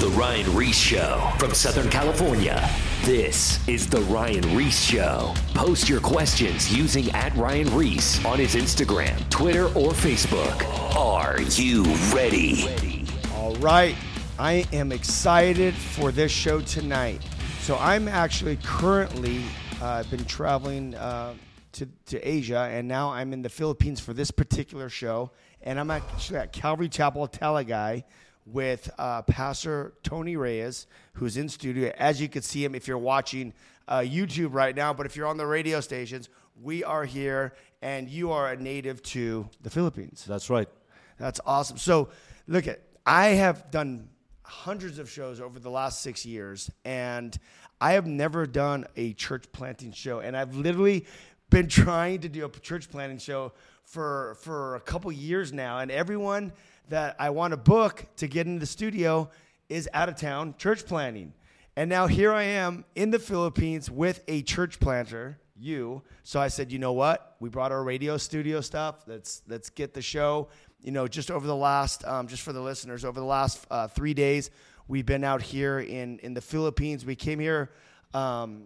The Ryan Ries Show from Southern California. This is The Ryan Ries Show. Post your questions using at Ryan Ries on his Instagram, Twitter, or Facebook. Are you ready? All right. I am excited for this show tonight. So I'm actually currently uh, been traveling uh, to, to Asia, and now I'm in the Philippines for this particular show. And I'm actually at Calvary Chapel Talagai with uh, Pastor Tony Reyes, who's in studio. As you can see him if you're watching uh, YouTube right now, but if you're on the radio stations, we are here, and you are a native to the Philippines. That's right. That's awesome. So, look at I have done hundreds of shows over the last six years, and I have never done a church planting show. And I've literally been trying to do a church planting show for for a couple years now, and everyone that I want to book to get into the studio is out of town church planting. And now here I am in the Philippines with a church planter, you. So I said, you know what? We brought our radio studio stuff. Let's let's get the show. You know, just over the last, um, just for the listeners, over the last uh, three days, we've been out here in in the Philippines. We came here. Um,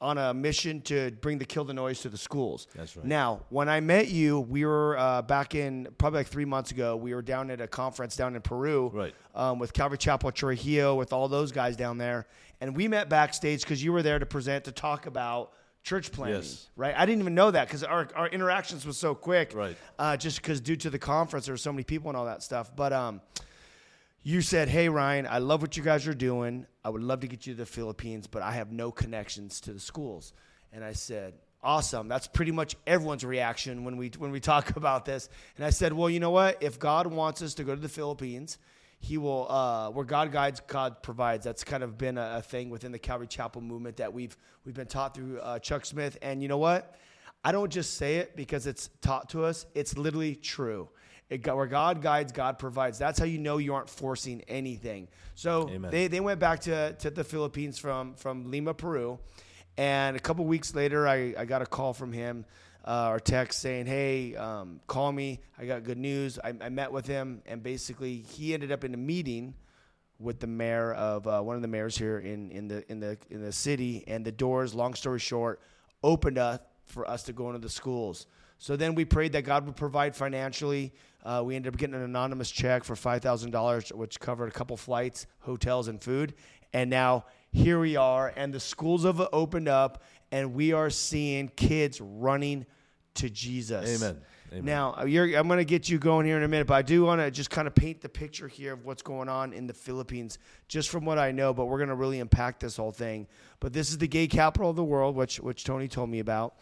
on a mission to bring the kill the noise to the schools. That's right. Now, when I met you, we were uh, back in probably like three months ago. We were down at a conference down in Peru, Right. Um, with Calvary Chapel Trujillo, with all those guys down there, and we met backstage because you were there to present to talk about church planting. Yes. Right. I didn't even know that because our our interactions was so quick. Right. Uh, just because due to the conference, there were so many people and all that stuff, but um you said, "Hey Ryan, I love what you guys are doing. I would love to get you to the Philippines, but I have no connections to the schools." And I said, "Awesome. That's pretty much everyone's reaction when we when we talk about this." And I said, "Well, you know what? If God wants us to go to the Philippines, He will. Uh, where God guides, God provides. That's kind of been a, a thing within the Calvary Chapel movement that we've we've been taught through uh, Chuck Smith. And you know what? I don't just say it because it's taught to us. It's literally true. It, got- where God guides, God provides. That's how you know you aren't forcing anything. So Amen. they, they went back to, to the Philippines from, from Lima, Peru. And a couple weeks later, I, I got a call from him uh, or text saying, Hey, um, call me. I got good news. I, I met with him. And basically, he ended up in a meeting with the mayor of uh, one of the mayors here in, in the in the in the city, and the doors, long story short, opened up for us to go into the schools. So then we prayed that God would provide financially. Uh, we ended up getting an anonymous check for five thousand dollars, which covered a couple flights, hotels, and food. And now here we are, and the schools have opened up, and we are seeing kids running to Jesus. Amen. Amen. Now, you're, I'm going to get you going here in a minute, but I do want to just kind of paint the picture here of what's going on in the Philippines, just from what I know. But we're going to really impact this whole thing. But this is the gay capital of the world, which which Tony told me about,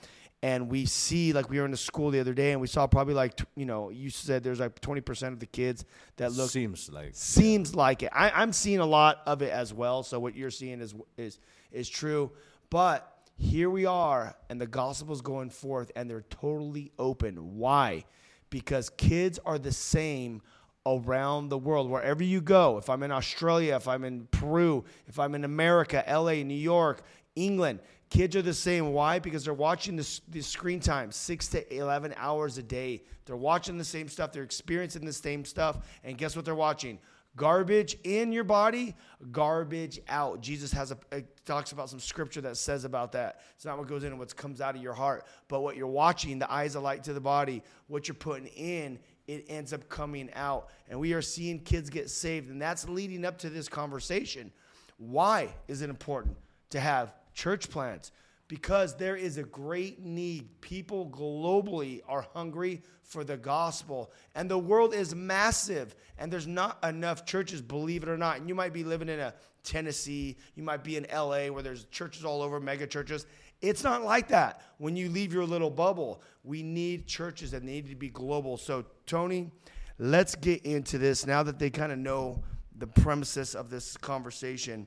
and we see like we were in a school the other day, and we saw probably like you know you said there's like 20 percent of the kids that look Seems like seems like it. I, I'm seeing a lot of it as well. So what you're seeing is is is true. But here we are, and the gospel's going forth, and they're totally open. Why? Because kids are the same around the world, wherever you go. If I'm in Australia, if I'm in Peru, if I'm in America, LA, New York, England, kids are the same. Why? Because they're watching this, this screen time six to 11 hours a day. They're watching the same stuff, they're experiencing the same stuff. And guess what they're watching? Garbage in your body, garbage out. Jesus has a, talks about some scripture that says about that. It's not what goes in and what comes out of your heart, but what you're watching, the eyes are light to the body, what you're putting in, it ends up coming out. And we are seeing kids get saved, and that's leading up to this conversation. Why is it important to have church plants? Because there is a great need. People globally are hungry for the gospel, and the world is massive, and there's not enough churches, believe it or not. And you might be living in a Tennessee, you might be in LA where there's churches all over, mega churches. It's not like that when you leave your little bubble. We need churches that need to be global. So, Tony, let's get into this now that they kind of know the premises of this conversation.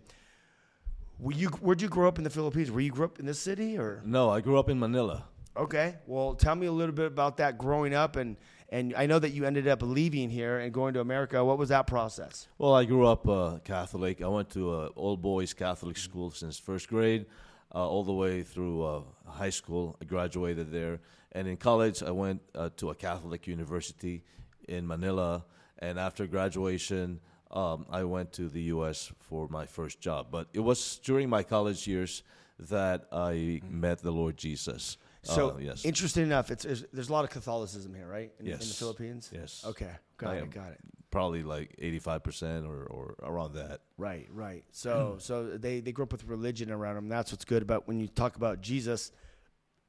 Were you, where'd you grow up in the Philippines? Were you grew up in this city or? No, I grew up in Manila. Okay. Well, tell me a little bit about that growing up, and and I know that you ended up leaving here and going to America. What was that process? Well, I grew up uh, Catholic. I went to a all boys Catholic school since first grade, uh, all the way through uh, high school. I graduated there, and in college, I went uh, to a Catholic university in Manila. And after graduation, um, I went to the U.S. for my first job. But it was during my college years that I met the Lord Jesus. So Uh, yes, interesting enough, it's, it's there's a lot of Catholicism here, right? In, in the Philippines. Yes. Okay. Got I it. Got it. probably like 85 percent or, or around that. Right. Right. So so they they grew up with religion around them. That's what's good about when you talk about Jesus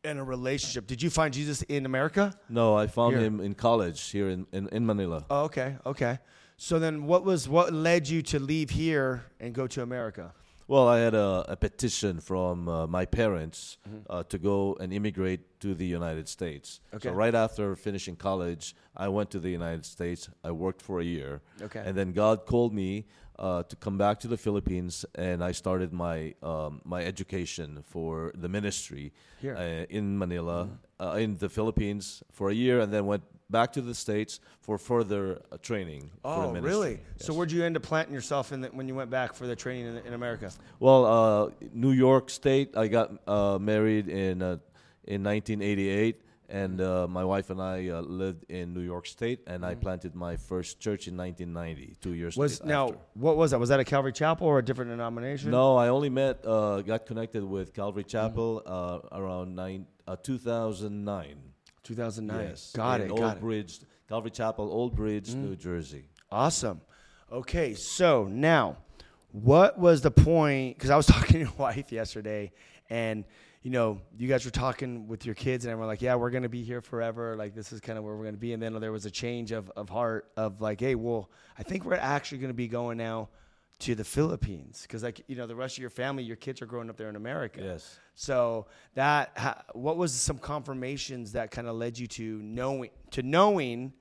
and a relationship. Did you find Jesus in America? No, I found Here. him in college here in, in, in Manila. Oh, okay. Okay. So then, what was what led you to leave here and go to America? Well, I had a, a petition from uh, my parents uh, to go and immigrate to the United States. Okay. So right after finishing college, I went to the United States. I worked for a year. Okay. And then God called me uh, to come back to the Philippines, and I started my um, my education for the ministry Here. Uh, in Manila, uh, in the Philippines for a year, and then went back to the states for further uh, training. for the Oh, ministry. really? So where'd you end up planting yourself in the, when you went back for the training in, in America? Well, uh, New York State. I got uh, married in uh, in 1988, and uh, my wife and I uh, lived in New York State, and I planted my first church in 1990. Two years Was after. now what was that? Was that a Calvary Chapel or a different denomination? No, I only met, uh, got connected with Calvary Chapel uh, around nine, uh, 2009. 2009. Yes, Got in it. Old Got it. Bridge, Calvary Chapel, Old Bridge, New Jersey. Awesome. Okay, so now, what was the point? Because I was talking to your wife yesterday, and you know, you guys were talking with your kids, and we're like, "Yeah, we're gonna be here forever. Like, this is kind of where we're gonna be." And then there was a change of of heart of like, "Hey, well, I think we're actually gonna be going now to the Philippines because, like, you know, the rest of your family, your kids are growing up there in America. Yes. So that, ha- what was some confirmations that kind of led you to knowing to knowing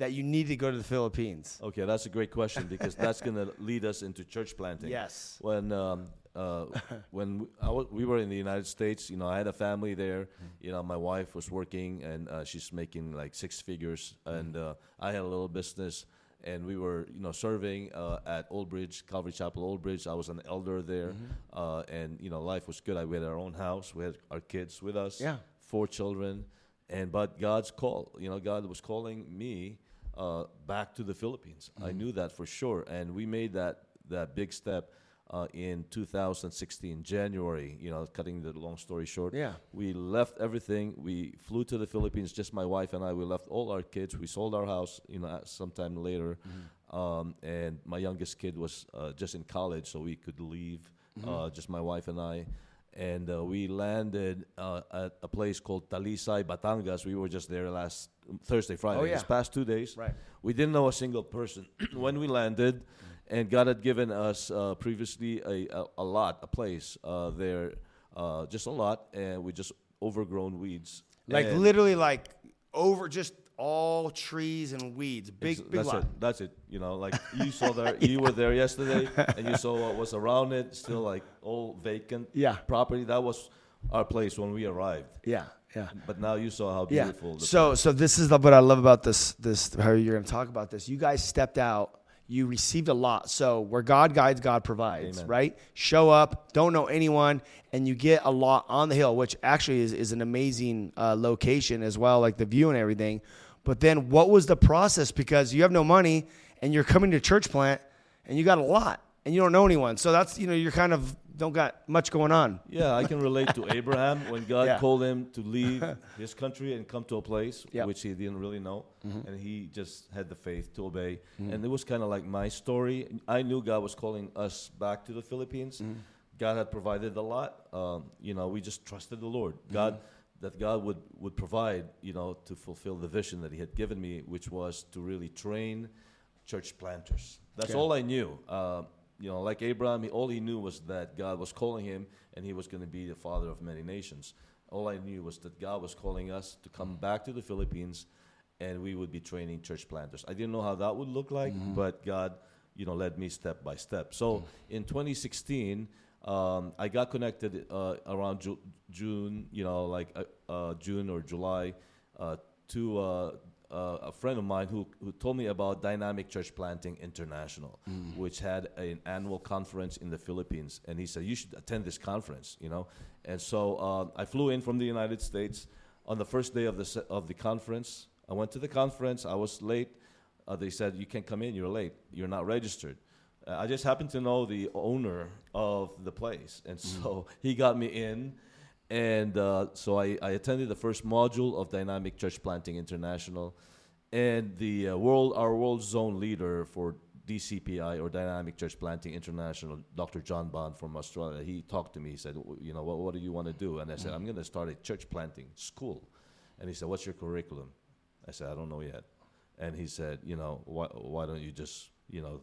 that you need to go to the Philippines? Okay, that's a great question because that's going to lead us into church planting. Yes. When um, uh, when we, we were in the United States, you know, I had a family there. You know, my wife was working and uh, she's making like six figures, and uh, I had a little business. And we were, you know, serving uh, at Old Bridge, Calvary Chapel, Old Bridge. I was an elder there, uh, and you know, life was good. I, we had our own house. We had our kids with us. Yeah. four children, and but God's call, you know, God was calling me uh, back to the Philippines. Mm-hmm. I knew that for sure, and we made that that big step uh, in 2016 January. You know, cutting the long story short, Yeah. we left everything. We flew to the Philippines, just my wife and I. We left all our kids. We sold our house, you know, sometime later, Mm-hmm. um, and my youngest kid was uh, just in college, so we could leave. Mm-hmm. Uh, just my wife and I and uh, we landed uh, at a place called Talisay, Batangas. We were just there last Thursday, Friday. Oh, yeah. These past two days. Right. We didn't know a single person when we landed, and God had given us uh, previously a, a, a lot, a place uh, there, uh, just a lot, and we just overgrown weeds. Like And literally, like over just all trees and weeds. Big, big that's lot. it. That's it. You know, like you saw there, you were there yesterday, and you saw what was around it, still like all vacant Yeah. property. That was our place when we arrived. Yeah, yeah. But now you saw how Yeah. beautiful. the So, so this is the, what I love about this. This how you're going to talk about this. You guys stepped out. You received a lot. So where God guides, God provides. Amen. Right? Show up. Don't know anyone, and you get a lot on the hill, which actually is is an amazing uh, location as well, like the view and everything. But then, what was the process? Because you have no money, and you're coming to church plant, and you got a lot, and you don't know anyone. So that's you know you're kind of don't got much going on. Yeah, I can relate to Abraham when God Yeah. called him to leave his country and come to a place Yep. which he didn't really know, and he just had the faith to obey. And it was kind of like my story. I knew God was calling us back to the Philippines. God had provided a lot. Um, you know, we just trusted the Lord. God. That God would, would provide, you know, to fulfill the vision that He had given me, which was to really train church planters. That's Okay. all I knew. Uh, you know, like Abraham, he, all he knew was that God was calling him and he was going to be the father of many nations. All I knew was that God was calling us to come back to the Philippines and we would be training church planters. I didn't know how that would look like, but God, you know, led me step by step. So in 2016, um, I got connected uh, around Ju- June, you know, like uh, uh, June or July, uh, to uh, a friend of mine who, who told me about Dynamic Church Planting International, which had an annual conference in the Philippines. And he said, You should attend this conference, you know. And so uh, I flew in from the United States on the first day of the, se- of the conference. I went to the conference, I was late. uh, they said you can't come in. You're late. You're not registered. Uh, I just happened to know the owner of the place, and so he got me in. And uh, so I, I attended the first module of Dynamic Church Planting International, and the uh, world our world zone leader for DCPI or Dynamic Church Planting International, Dr. John Bond from Australia. He talked to me. He said, "You know, what, what do you want to do?" And I said, "I'm going to start a church planting school." And he said, "What's your curriculum?" I said, "I don't know yet." And he said, "You know, why why don't you just you know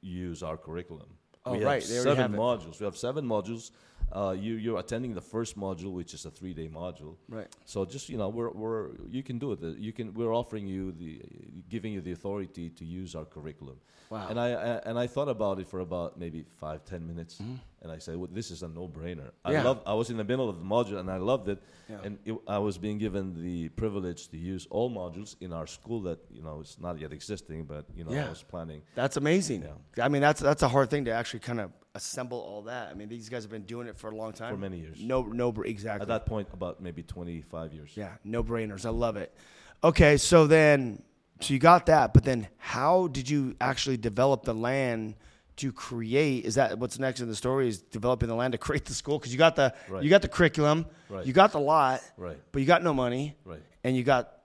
use our curriculum?" Oh, we right, seven have it. modules. We have seven modules. Uh, you you're attending the first module, which is a three day module. Right. So just you know, we're, we're you can do it. You can we're offering you the giving you the authority to use our curriculum. Wow. And I, I and I thought about it for about maybe five ten minutes, and I said, well, "This is a no brainer." I. Yeah. love. I was in the middle of the module, and I loved it. Yeah. And it, I was being given the privilege to use all modules in our school that you know is not yet existing, but you know Yeah. I was planning. That's amazing. I mean, that's that's a hard thing to actually kind of assemble all that. I mean, these guys have been doing it for a long time. For many years. No, no, exactly. At that point, about maybe twenty five years. Yeah, no brainers. I love it. Okay, so then, so you got that, but then how did you actually develop the land to create? Is that what's next in the story? Is developing the land to create the school? Because you got the Right. you got the curriculum, Right. you got the lot, Right. but you got no money, Right. and you got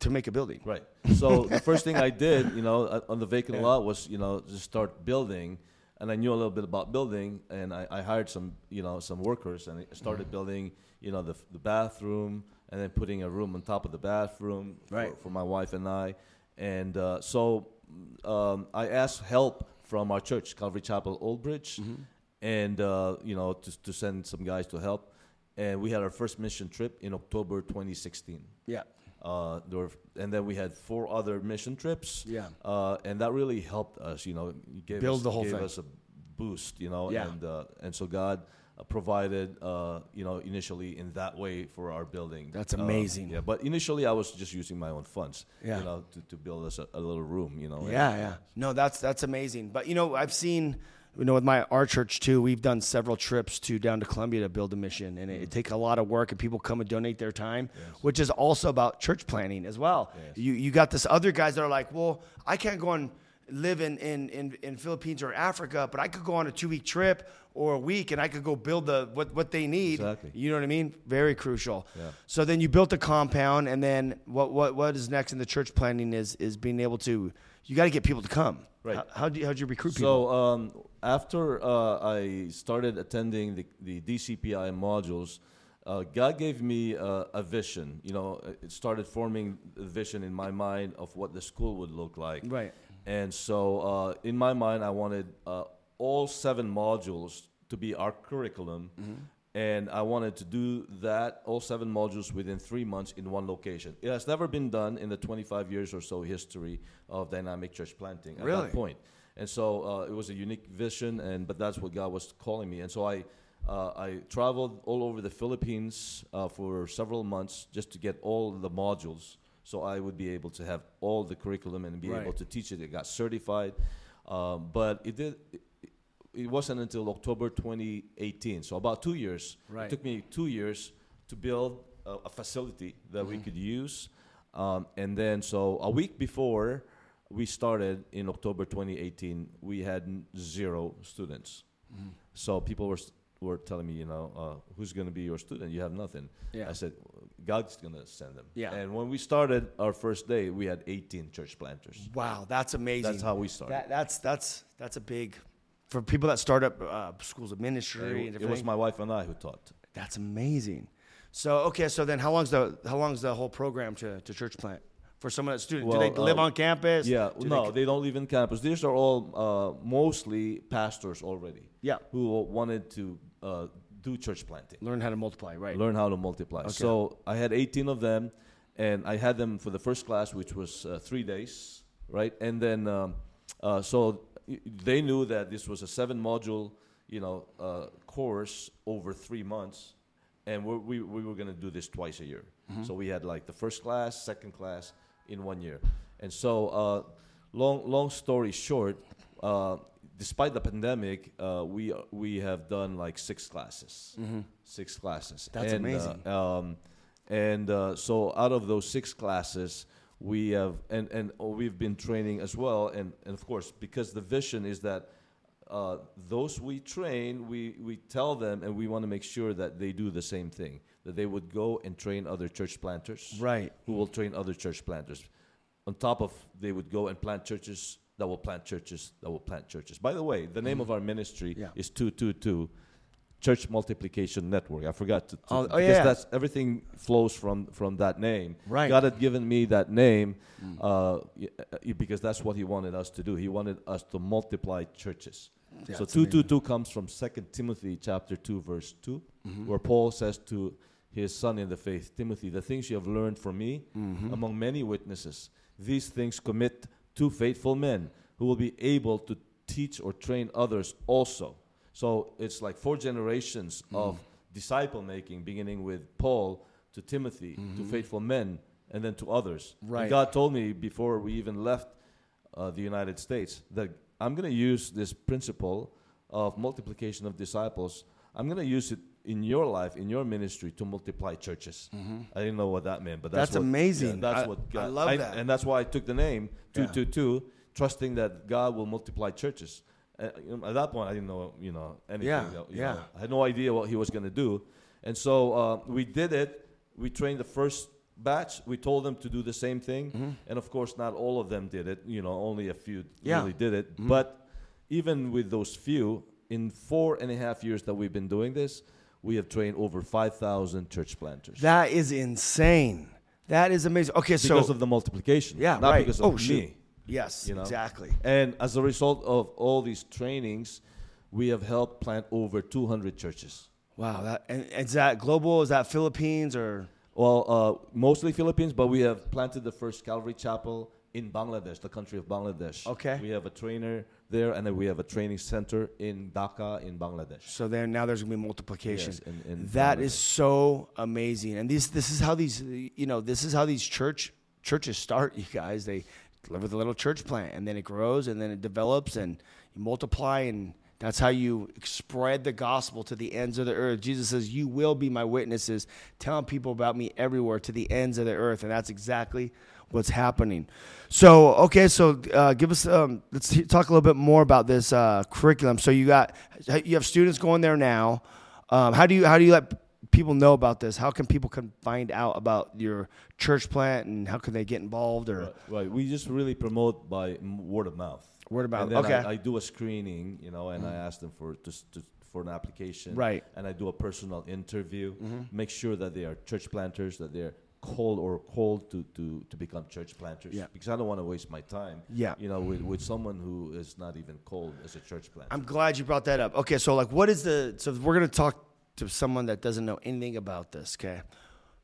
to make a building. Right. So the first thing I did, you know, uh, on the vacant lot was, you know, just start building. And I knew a little bit about building, and I, I hired some, you know, some workers, and I started Mm-hmm. building, you know, the, the bathroom, and then putting a room on top of the bathroom for, for my wife and I. And uh, so um, I asked help from our church, Calvary Chapel Old Bridge, Mm-hmm. and uh, you know, to, to send some guys to help. And we had our first mission trip in October 2016. Yeah. Uh, there were, and then we had four other mission trips. Yeah. Uh, and that really helped us, you know, gave Build us, the whole gave thing. us a boost, you know, Yeah. and uh, and so God provided, uh, you know, initially in that way for our building. That's Uh, amazing. yeah, but initially I was just using my own funds, Yeah. you know, to, to build us a, a little room, you know. and- Yeah, yeah. No, that's that's amazing. But you know, I've seen, you know, with my our church too, we've done several trips to down to Colombia to build a mission, and it, it takes a lot of work, and people come and donate their time, which is also about church planting as well. You you got this other guys that are like, well, I can't go and live in in in, in Philippines or Africa, but I could go on a two week trip or a week, and I could go build the what what they need. Exactly. You know what I mean? Very crucial. Yeah. So then you built a compound, and then what what what is next in the church planting is is being able to you got to get people to come. Right. How, how do you, how'd you recruit people? So um, after uh, I started attending the, the DCPI modules, uh, God gave me uh, a vision. You know, it started forming the vision in my mind of what the school would look like. Right. And so uh, in my mind, I wanted uh, all seven modules to be our curriculum. And I wanted to do that, all seven modules, within three months in one location. It has never been done in the 25 years or so history of dynamic church planting at Really? that point. And so uh, it was a unique vision, and but that's what God was calling me. And so I, uh, I traveled all over the Philippines uh, for several months just to get all the modules, so I would be able to have all the curriculum and be Right. able to teach it. It got certified, um, but it did. It, it wasn't until October 2018, so about two years. Right. It took me two years to build a, a facility that we could use, um, and then so a week before we started in October 2018, we had n- zero students. So people were were telling me, you know, uh, who's going to be your student? You have nothing. Yeah. I said, God's going to send them. Yeah. And when we started our first day, we had 18 church planters. wow, that's amazing. That's how we started. That, that's that's that's a big for people that start up uh, schools of ministry. and it, it was my wife and I who taught. That's amazing. So okay, so then how long's the how long's the whole program to, to church plant for someone that's student? do Well, they live uh, on campus? Yeah, Do no, They, they, don't live in campus. These are all uh, mostly pastors already. Yeah. Who wanted to uh, do church planting, learn how to multiply, right? learn how to multiply. So I had 18 of them, and I had them for the first class, which was uh, three days, right? And then, um, uh, so they knew that this was a seven module, you know, uh, course over three months, and we're, we we were going to do this twice a year. So we had like the first class, second class in one year, and so uh, long long story short. Uh, Despite the pandemic, uh, we we have done like six classes, six classes. That's And, uh, amazing. um, and uh, so out of those six classes, we have and and oh, we've been training as well, and and of course because the vision is that. Uh, those we train, we, we tell them, and we want to make sure that they do the same thing. That they would go and train other church planters, Right. Who will train other church planters. On top of, they would go and plant churches that will plant churches that will plant churches. By the way, the name of our ministry. Yeah. is 222 Church Multiplication Network. I forgot to, to Oh, oh, because yeah. that's everything flows from from that name. Right. Mm. God had given me that name uh, y- uh, because that's what He wanted us to do. He wanted us to multiply churches. Yeah, so it's two two two comes from Second Timothy chapter two verse 2 Mm-hmm. where Paul says to his son in the faith Timothy, the things you have learned from me Mm-hmm. among many witnesses, these things commit to faithful men who will be able to teach or train others also. So it's like four generations Mm. of disciple making, beginning with Paul to Timothy to faithful men and then to others. And Mm-hmm. Right. God told me before we even left uh, the United States that I'm going to use this principle of multiplication of disciples. I'm going to use it in your life, in your ministry, to multiply churches. I didn't know what that meant, but that's, Mm-hmm. That's what- amazing. yeah, that's I- what I God, love that. and that's why I took the name two two two, trusting that God will multiply churches. Uh, at that point, I didn't know you know anything. Yeah, that- yeah. know, I had no idea what He was going to do, and so uh, we did it. We trained the first batch. We told them to do the same thing, Mm-hmm. and of course, not all of them did it. You know, only a few Yeah. really did it. Mm-hmm. But even with those few, in four and a half years that we've been doing this, we have trained over five thousand church planters. That is insane. That is amazing. Okay, so because of the multiplication, yeah, not right. because of oh, me. shoot. Yes, you know? exactly. And as a result of all these trainings, we have helped plant over 200 churches. Wow. That and is that global? Is that Philippines or? Well, uh, mostly Philippines, but we have planted the first Calvary Chapel in Bangladesh, the country of Bangladesh. Okay. We have a trainer there, and then we have a training center in Dhaka, in Bangladesh. So then now there's gonna be multiplication. Yes, in- in that is so amazing. And these this is how these you know this is how these church churches start. You guys they live with a little church plant, and then it grows, and then it develops, and you multiply, and that's how you spread the gospel to the ends of the earth. Jesus says, "You will be my witnesses, telling people about me everywhere to the ends of the earth," and that's exactly what's happening. So, okay, so uh, give us um, let's talk a little bit more about this uh, curriculum. So you got you have students going there now. Um, how do you how do you let people know about this? How can people can find out about your church plant and how can they get involved or Right, right. We just really promote by word of mouth. Word of mouth, And then okay. I, I do a screening, you know, and I ask them for to, s- to, for an application. Right. Mm-hmm. And I do a personal interview. Make sure that they are church planters, that they're called or called to, to, to become church planters. Yeah. Because I don't want to waste my time. Yeah. You know, with, with someone who is not even called as a church planter. I'm glad you brought that up. Okay, so like what is the so we're going to talk to someone that doesn't know anything about this, okay?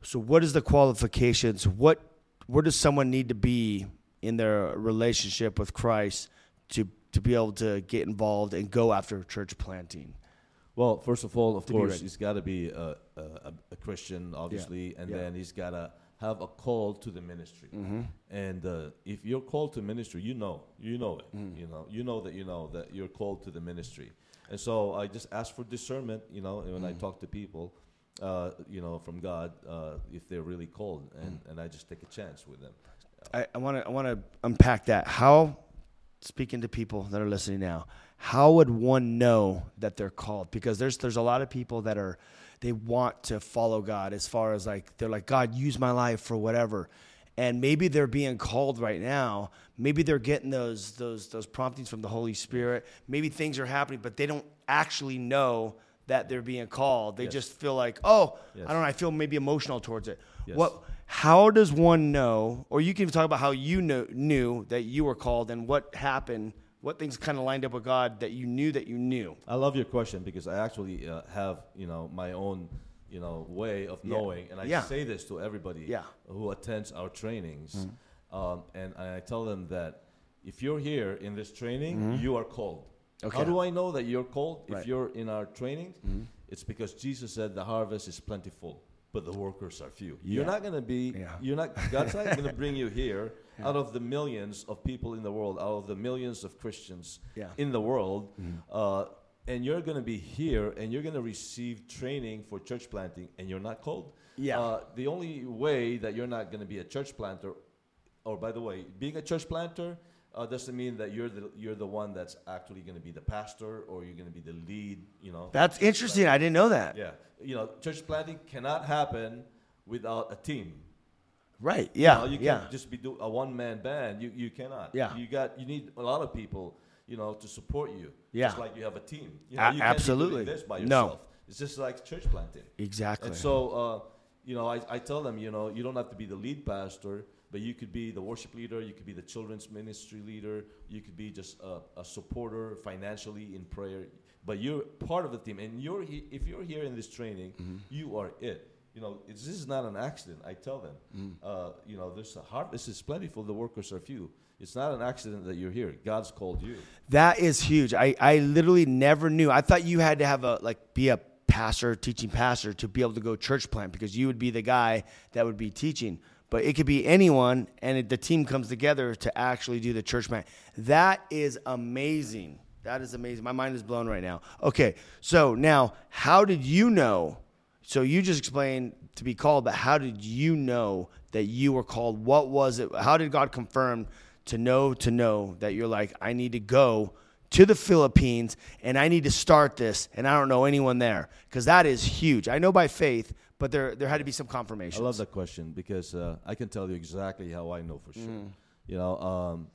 So what is the qualifications? What where does someone need to be in their relationship with Christ to to be able to get involved and go after church planting? Well, first of all, of course, he's got to be a, a, a Christian, obviously, and Yeah. then he's got to have a call to the ministry. Mm-hmm. And uh, if you're called to ministry, you know, you know it. Mm. You know, you know that you know that you're called to the ministry. And so I just ask for discernment. You know, when Mm. I talk to people, uh, you know, from God, uh, if they're really called, and, Mm. and I just take a chance with them. I want to I want to unpack that. How speaking to people that are listening now, how would one know that they're called? Because there's there's a lot of people that are they want to follow God as far as like they're like God use my life for whatever. And maybe they're being called right now. Maybe they're getting those those those promptings from the Holy Spirit. Maybe things are happening, but they don't actually know that they're being called. They Yes. just feel like, oh, Yes. I don't know, I feel maybe emotional towards it. Yes. What how does one know, or you can talk about how you know, knew that you were called and what happened, what things kind of lined up with God that you knew that you knew? I love your question because I actually uh, have you know my own you know way of Yeah. knowing, and I Yeah. say this to everybody Yeah. Mm-hmm. who attends our trainings, um, and I tell them that if you're here in this training, you are called. Mm-hmm. Okay. How do I know that you're called? Right. Mm-hmm. If you're in our trainings, it's because Jesus said the harvest is plentiful, but the workers are few. You're not going to be. Yeah. You're not. God's not going to bring you here out of the millions of people in the world, out of the millions of Christians Yeah. Mm-hmm. in the world, uh, and you're going to be here and you're going to receive training for church planting, and you're not called. Yeah. Uh, the only way that you're not going to be a church planter or by the way, being a church planter uh, doesn't mean that you're the you're the one that's actually going to be the pastor or you're going to be the lead. You know. That's interesting. I didn't know that. Yeah, you know, church planting cannot happen without a team. Right. You Yeah. know, you yeah. can't just be do a one man band. You you cannot. Yeah. You got you need a lot of people, you know, to support you. Yeah. Just like you have a team. You, A- you can't absolutely. this by No. It's just like church planting. Exactly. And so, uh, you know, I, I tell them, you know, you don't have to be the lead pastor, but you could be the worship leader, you could be the children's ministry leader, you could be just a, a supporter financially in prayer, but you're part of the team. And you're he- if you're here in this training, Mm-hmm. you are it. You know, it's, this is not an accident. I tell them, Mm. uh, you know, there's a harvest is plentiful, the workers are few. It's not an accident that you're here. God's called you. That is huge. I, I literally never knew. I thought you had to have a like be a pastor, teaching pastor to be able to go church plant because you would be the guy that would be teaching. But it could be anyone, and it, the team comes together to actually do the church plant. That is amazing. That is amazing. My mind is blown right now. Okay, so now how did you know? So you just explained to be called, but how did you know that you were called? What was it? How did God confirm to know to know that you're like, I need to go to the Philippines and I need to start this, and I don't know anyone there because that is huge. I know by faith, but there there had to be some confirmation. I love that question because uh, I can tell you exactly how I know for sure. Mm. You know, um,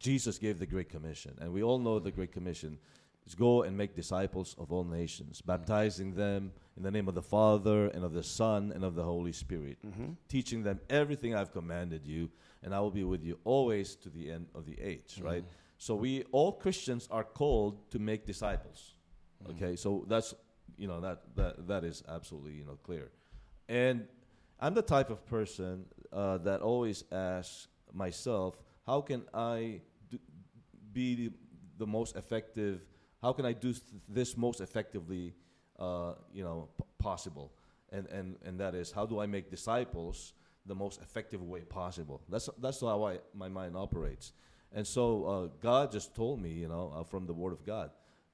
Jesus gave the Great Commission, and we all know the Great Commission is go and make disciples of all nations, baptizing them in the name of the Father and of the Son and of the Holy Spirit, Mm-hmm. teaching them everything I've commanded you, and I will be with you always to the end of the age. Mm-hmm. Right. So we all Christians are called to make disciples. Mm-hmm. Okay, so that's you know that that that is absolutely you know clear, and I'm the type of person uh, that always asks myself, how can I do, be the, the most effective? How can I do th- this most effectively? Uh, you know, p- possible, and and and that is how do I make disciples the most effective way possible? That's that's how I my mind operates, and so uh, God just told me, you know, uh, from the Word of God,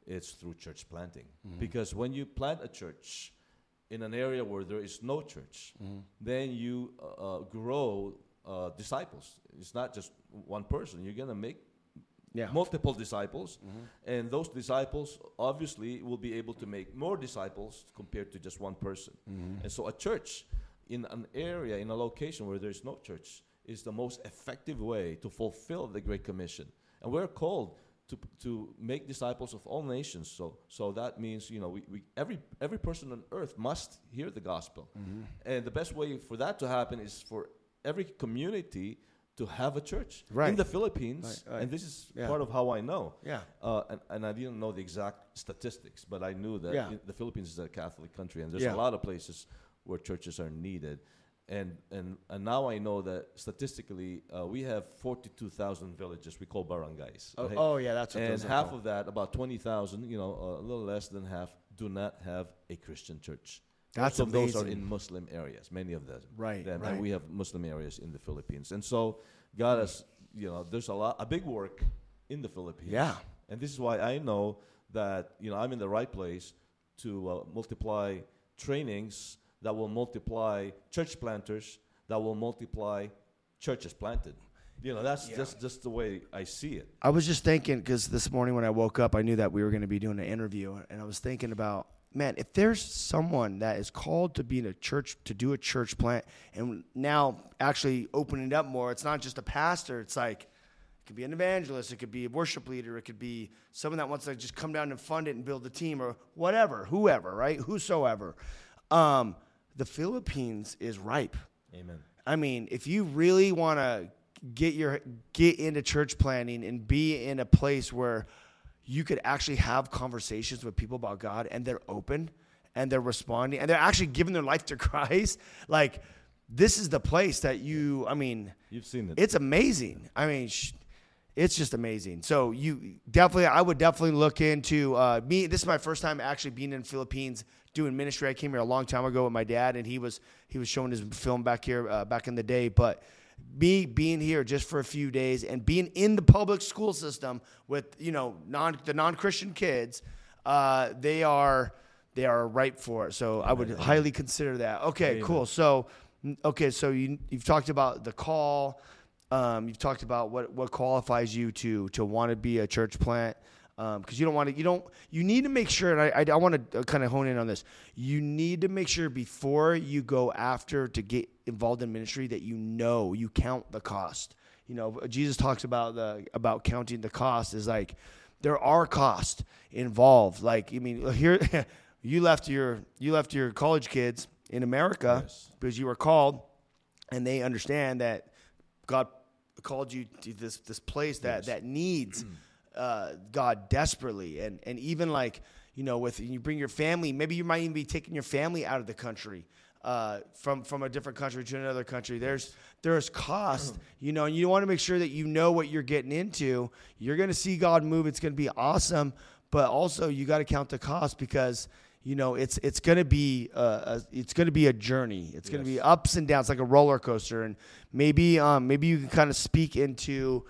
it's through church planting, because when you plant a church in an area where there is no church, then you uh, uh, grow uh, disciples. It's not just one person. You're gonna make Yeah. multiple disciples, mm-hmm. and those disciples obviously will be able to make more disciples compared to just one person. Mm-hmm. And so, a church in an area, in a location where there's no church, is the most effective way to fulfill the Great Commission. And we're called to, to make disciples of all nations. So, so that means you know we, we every every person on earth must hear the gospel, mm-hmm. and the best way for that to happen is for every community to have a church Right. in the Philippines. Right, right. And this is Yeah. part of how I know. Yeah. Uh, and, and I didn't know the exact statistics, but I knew that Yeah. the Philippines is a Catholic country, and there's Yeah. a lot of places where churches are needed. And, and, and now I know that statistically, uh, we have 42,000 villages we call barangays. Oh, oh, yeah, that's what And half of that, about 20,000, you know, uh, a little less than half, do not have a Christian church. That's Most of those are in Muslim areas, many of them. Right, Them, right. And we have Muslim areas in the Philippines. And so God has, you know, there's a lot, a big work in the Philippines. Yeah. And this is why I know that, you know, I'm in the right place to uh, multiply trainings that will multiply church planters, that will multiply churches planted. You know, that's just, just the way I see it. I was just thinking because this morning when I woke up, I knew that we were going to be doing an interview, and I was thinking about, man, if there's someone that is called to be in a church to do a church plant, and now actually opening it up more, it's not just a pastor. It's like it could be an evangelist, it could be a worship leader, it could be someone that wants to just come down and fund it and build a team or whatever, whoever, right, whosoever. Um, the Philippines is ripe. Amen. I mean, if you really want to get your get into church planting and be in a place where you could actually have conversations with people about God and they're open and they're responding and they're actually giving their life to Christ, like this is the place that you. I mean, You've seen it. it's amazing. I mean, sh- it's just amazing. So you definitely, I would definitely look into uh, me. This is my first time actually being in Philippines doing ministry. I came here a long time ago with my dad, and he was he was showing his film back here uh, back in the day. But me being here just for a few days and being in the public school system with you know non the non Christian kids, uh, they are they are ripe for it. So I would highly consider that. Okay, cool. So Okay, so you you've talked about the call. Um, you've talked about what what qualifies you to to want to be a church plant because um, you don't want to you don't you need to make sure and i, I, I want to uh, kind of hone in on this you need to make sure before you go after to get involved in ministry that you know you count the cost you know uh, jesus talks about the about counting the cost is like there are costs involved like i mean here you left your you left your college kids in america yes. because you were called and they understand that god called you to this this place that yes. that needs mm. Uh, God desperately, and and even like you know, with you bring your family, maybe you might even be taking your family out of the country. Uh, from from a different country to another country. There's there's cost, you know, and you want to make sure that you know what you're getting into. You're going to see God move. It's going to be awesome, but also you got to count the cost because you know it's it's going to be a, a it's going to be a journey. It's going to be ups and downs like a roller coaster, and maybe um, maybe you can kind of speak into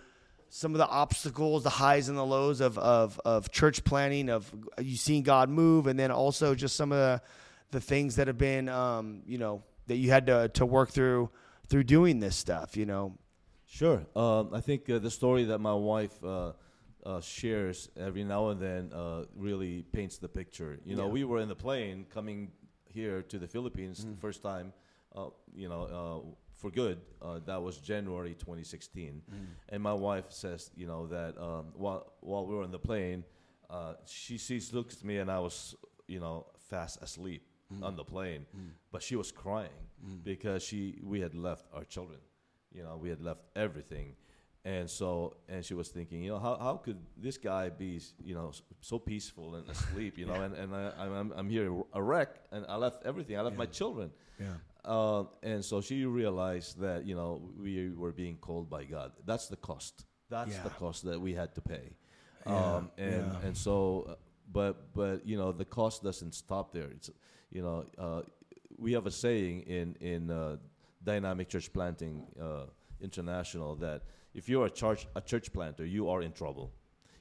some of the obstacles, the highs and the lows of, of, of church planting, of you seeing God move, and then also just some of the, the things that have been, um, you know, that you had to, to work through through doing this stuff, you know? Sure. Um, I think uh, the story that my wife uh, uh, shares every now and then uh, really paints the picture. You know, yeah. we were in the plane coming here to the Philippines mm. the first time, uh, you know, uh, for good. Uh, that was January 2016, mm. and my wife says, you know, that um, while while we were on the plane, uh, she sees looks at me, and I was, you know, fast asleep mm. on the plane, mm. but she was crying because she we had left our children, you know, we had left everything. And so, and she was thinking, you know, how, how could this guy be, you know, so peaceful and asleep, you know, and, and I, I'm, I'm here a wreck and I left everything. I left yeah. my children. Yeah. Uh, and so she realized that you know we were being called by God. That's the cost. That's yeah. the cost that we had to pay. Yeah. Um, and yeah. and so, uh, but but you know the cost doesn't stop there. It's you know uh, we have a saying in in uh, Dynamic Church Planting uh, International that if you're a church a church planter, you are in trouble.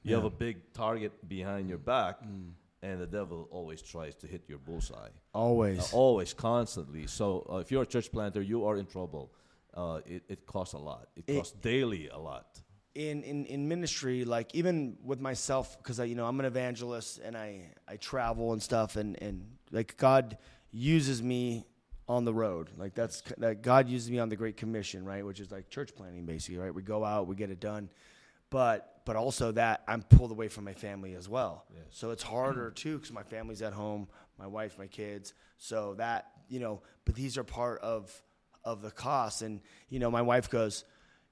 You have a big target behind your back. Mm and the devil always tries to hit your bullseye. Always. Uh, always, constantly. So uh, if you're a church planter, you are in trouble. Uh, it, it costs a lot. It, it costs daily a lot. In, in, in ministry, like even with myself, because I you know I'm an evangelist and I, I travel and stuff, and, and like God uses me on the road. Like that's that God uses me on the Great Commission, right? Which is like church planting, basically, right? We go out, we get it done, but but also that I'm pulled away from my family as well. Yeah. So it's harder too because my family's at home, my wife, my kids. So that you know, but these are part of of the cost. And you know, my wife goes,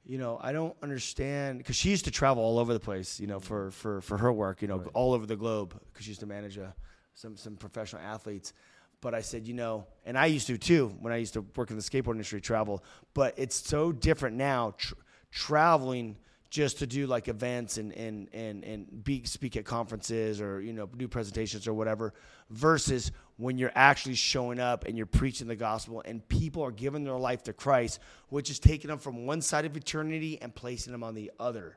you know, I don't understand because she used to travel all over the place, you know, mm-hmm. for for for her work, you know, right. all over the globe because she used to manage a, some some professional athletes. But I said, you know, and I used to too when I used to work in the skateboard industry, travel. But it's so different now, tr- traveling just to do like events and and and and be, speak at conferences or you know do presentations or whatever versus when you're actually showing up and you're preaching the gospel and people are giving their life to Christ which is taking them from one side of eternity and placing them on the other.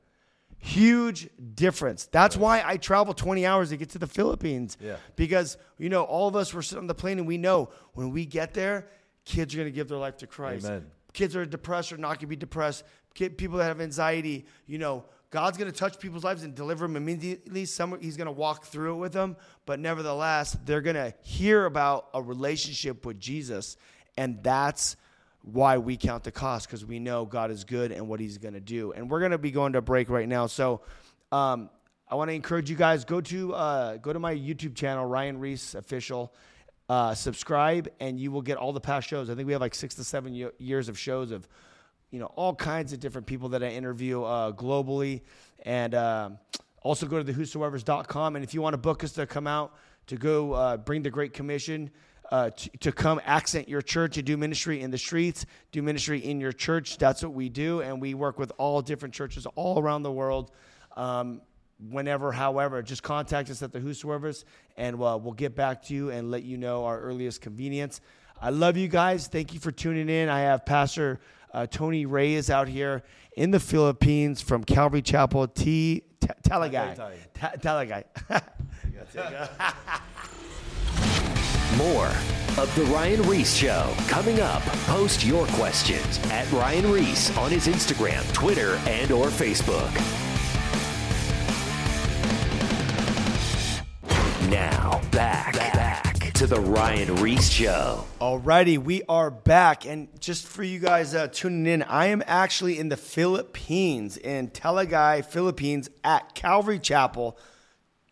Huge difference. That's why I travel 20 hours to get to the Philippines yeah. because you know all of us were sitting on the plane and we know when we get there kids are going to give their life to Christ. Amen. Kids are depressed or not going to be depressed people that have anxiety, you know, God's going to touch people's lives and deliver them immediately. Some, he's going to walk through it with them, but nevertheless, they're going to hear about a relationship with Jesus, and that's why we count the cost because we know God is good and what He's going to do. And we're going to be going to break right now, so um, I want to encourage you guys go to uh, go to my YouTube channel, Ryan Ries Official. Uh, subscribe, and you will get all the past shows. I think we have like six to seven years of shows of you know all kinds of different people that I interview uh, globally, and uh, also go to the whosoevers.com. And if you want to book us to come out to go uh, bring the Great Commission. Uh, to, to, come accent your church and do ministry in the streets, do ministry in your church. That's what we do, and we work with all different churches all around the world. Um, whenever, however, just contact us at the Whosoevers, and uh, we'll get back to you and let you know our earliest convenience. I love you guys. Thank you for tuning in. I have Pastor uh, Tony Reyes out here in the Philippines from Calvary Chapel T Talagai. Talagai. More of The Ryan Ries Show coming up. Post your questions at Ryan Ries on his Instagram, Twitter, and or Facebook. Now, back, back to The Ryan Ries Show. Alrighty, we are back, and just for you guys uh, tuning in, I am actually in the Philippines, in Tagaytay, Philippines, at Calvary Chapel,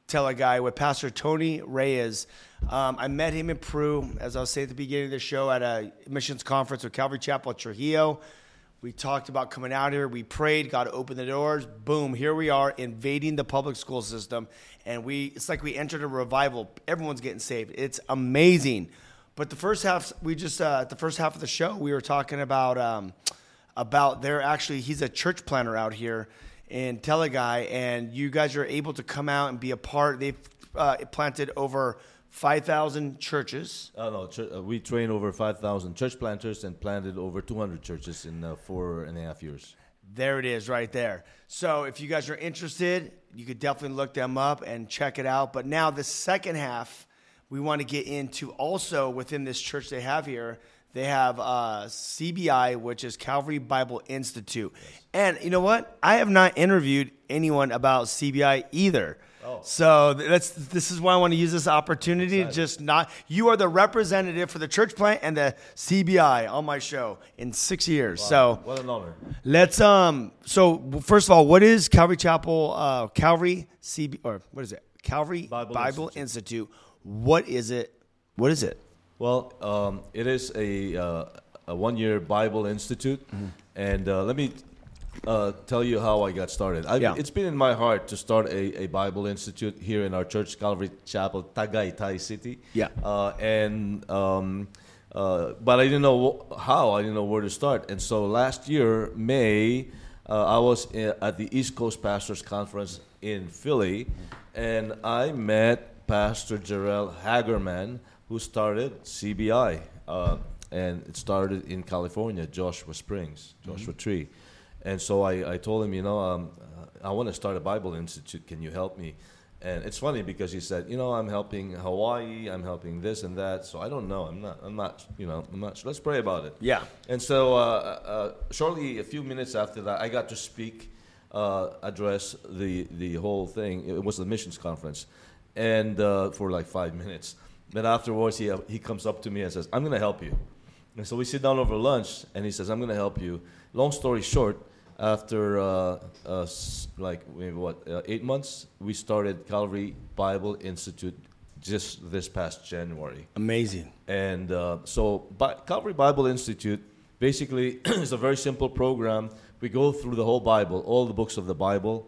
Tagaytay, with Pastor Tony Reyes. Um, I met him in Peru, as I was saying at the beginning of the show, at a missions conference with Calvary Chapel at Trujillo. We talked about coming out here. We prayed. God opened the doors. Boom! Here we are, invading the public school system, and we—it's like we entered a revival. Everyone's getting saved. It's amazing. But the first half, we just uh, the first half of the show, we were talking about um, about there. Actually, he's a church planter out here in Tagaytay, and you guys are able to come out and be a part. They've uh, planted over 5,000 churches. Oh, no, ch- uh, we trained over 5,000 church planters and planted over 200 churches in uh, four and a half years. There it is, right there. So if you guys are interested, you could definitely look them up and check it out. But now the second half, we want to get into also within this church they have here. They have uh, CBI, which is Calvary Bible Institute. And you know what? I have not interviewed anyone about CBI either. Oh. So that's this is why I want to use this opportunity to just not. You are the representative for the church plant and the CBI on my show in six years. So What an honor. Let's um. So first of all, what is Calvary Chapel? Uh, Calvary CB or what is it? Calvary Bible, Bible Institute. What is it? What is it? Well, um, it is a, uh, a one year Bible Institute. And uh, let me uh, tell you how I got started. I, Yeah. It's been in my heart to start a, a Bible Institute here in our church, Calvary Chapel, Tagaytay City. Yeah. Uh, and um, uh, but I didn't know wh- how. I didn't know where to start. And so last year, May, uh, I was i- at the East Coast Pastors Conference in Philly, and I met Pastor Jarrell Hagerman, who started CBI, uh, and it started in California, Joshua Springs, Joshua Tree. And so I, I told him, you know, um, I want to start a Bible Institute. Can you help me? And it's funny because he said, you know, I'm helping Hawaii, I'm helping this and that. So I don't know. I'm not. I'm not. You know, I'm not. sure. Let's pray about it. Yeah. And so, uh, uh, shortly, a few minutes after that, I got to speak, uh, address the the whole thing. It was the missions conference, and uh, for like five minutes. Then afterwards, he he comes up to me and says, "I'm going to help you." And so we sit down over lunch, and he says, "I'm going to help you." Long story short, after uh, uh, like maybe what uh, eight months, we started Calvary Bible Institute just this past January. Amazing. And uh, so, Bi- Calvary Bible Institute basically is a very simple program. We go through the whole Bible, all the books of the Bible,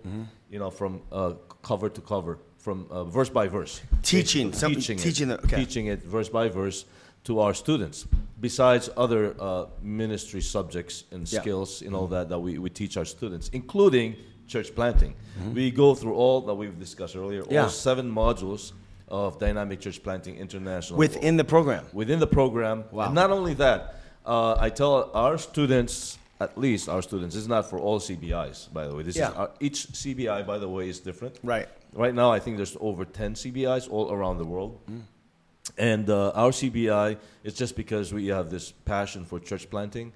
you know, from uh, cover to cover, from uh, verse by verse. Teaching, teaching, teaching it, okay. teaching it verse by verse to our students. Besides other uh, ministry subjects and Yeah. skills, you all that, that we, we teach our students, including church planting. We go through all that we've discussed earlier, Mm-hmm. Yeah. all seven modules of Dynamic Church Planting International Within the program. within the program. Wow. And not only that, uh, I tell our students, at least our students, this is not for all CBIs, by the way. This Yeah. is our, each CBI, by the way, is different. Right. Right now, I think there's over 10 CBIs all around the world. And uh, our CBI is just because we have this passion for church planting.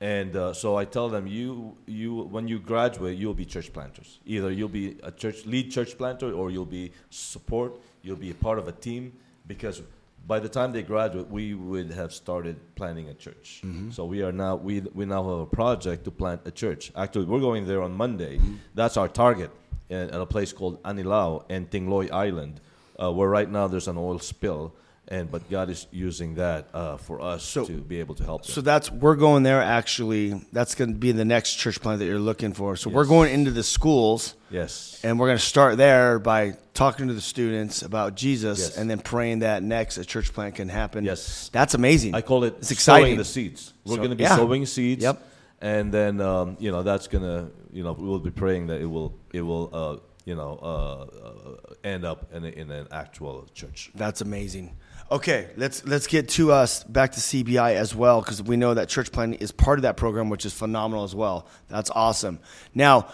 And uh, so I tell them, you, you, when you graduate, you'll be church planters. Either you'll be a church lead church planter, or you'll be support. You'll be a part of a team, because by the time they graduate, we would have started planting a church. So we are now we we now have a project to plant a church. Actually, we're going there on Monday. That's our target, at at a place called Anilao and Tingloy Island, uh, where right now there's an oil spill. And but God is using that uh, for us So- to be able to help them. So that's we're going there. Actually, that's going to be the next church plant that you're looking for. So we're going into the schools. yes. And we're going to start there by talking to the students about Jesus Yes. and then praying that next a church plant can happen. Yes. That's amazing. I call it it's exciting. sowing the seeds. We're So- going to be yeah. sowing seeds. Yep. And then um, you know that's going to you know we will be praying that it will it will uh, you know uh, uh, end up in, a, in an actual church. That's amazing. Okay, let's let's get to us back to CBI as well because we know that church planting is part of that program, which is phenomenal as well. That's awesome. Now,